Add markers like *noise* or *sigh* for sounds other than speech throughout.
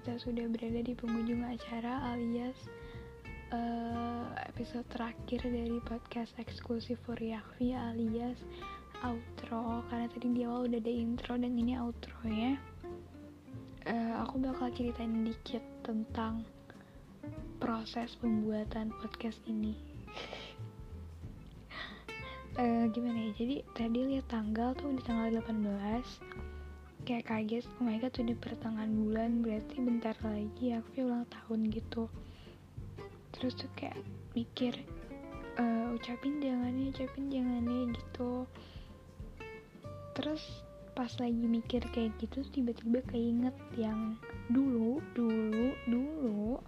sudah berada di penghujung acara alias uh, episode terakhir dari podcast eksklusif Yakfi alias outro. Karena tadi di awal udah ada intro dan ini outro ya uh, aku bakal ceritain dikit tentang proses pembuatan podcast ini. Uh, *laughs* gimana ya? Jadi tadi lihat tanggal tuh di tanggal 18 kayak kaget oh my god udah pertengahan bulan berarti bentar lagi aku ulang tahun gitu. Terus tuh kayak mikir uh, ucapin jangan nih ucapin jangan nih gitu. Terus pas lagi mikir kayak gitu tiba-tiba keinget yang dulu dulu dulu.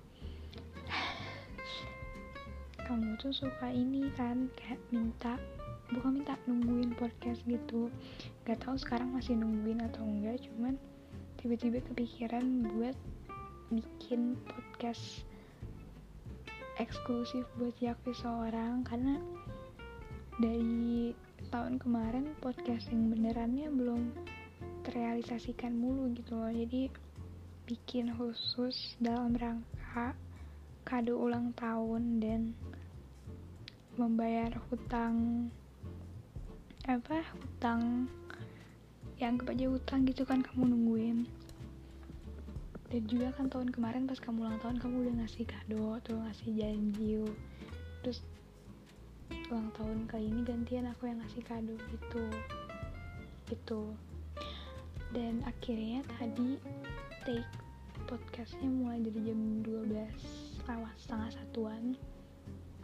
*sighs* Kamu tuh suka ini kan kayak minta bukan minta nungguin podcast gitu. Gak tahu sekarang masih nungguin atau enggak cuman tiba-tiba kepikiran buat bikin podcast eksklusif buat Yakfi seorang. Karena dari tahun kemarin podcasting benerannya belum terrealisasikan mulu gitu loh. Jadi bikin khusus dalam rangka kado ulang tahun dan membayar hutang apa? Hutang. Yang anggap hutang gitu kan kamu nungguin. Dan juga kan tahun kemarin pas kamu ulang tahun kamu udah ngasih kado tuh ngasih janji. Terus ulang tahun kali ini gantian aku yang ngasih kado gitu. Gitu. Dan akhirnya tadi take podcastnya mulai dari jam 12 lewat setengah satuan.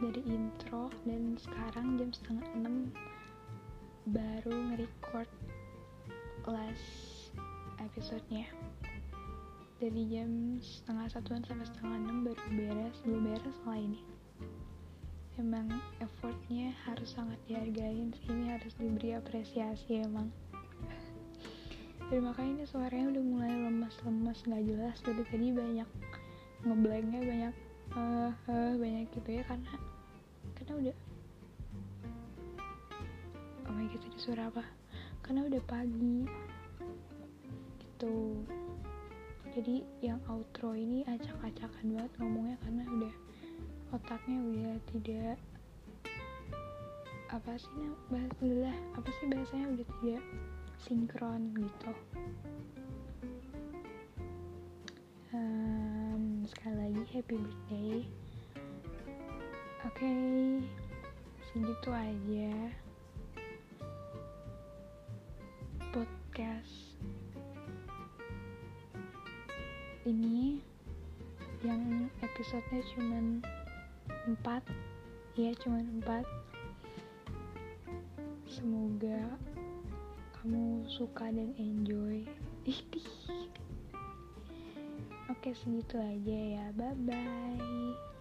Dari intro dan sekarang jam setengah 6 baru nge-record last episodenya. Dari jam setengah satuan sampai setengah enam baru beres belum beres malah ini. Emang effortnya harus sangat dihargain sih ini harus diberi apresiasi emang. Dan makanya ini suaranya udah mulai lemas-lemas nggak jelas. Dari tadi banyak ngeblanknya banyak uh, uh, banyak gitu ya karena karena udah my god tadi suara apa karena udah pagi. Gitu. Jadi yang outro ini acak-acakan banget ngomongnya karena udah otaknya udah tidak apa sih nah, bahas apa sih bahasanya udah tidak sinkron gitu. Um, sekali lagi happy birthday. Oke okay, segitu aja podcast ini yang episodenya cuman 4 ya cuman 4 semoga kamu suka dan enjoy. *laughs* Oke segitu aja ya. Bye bye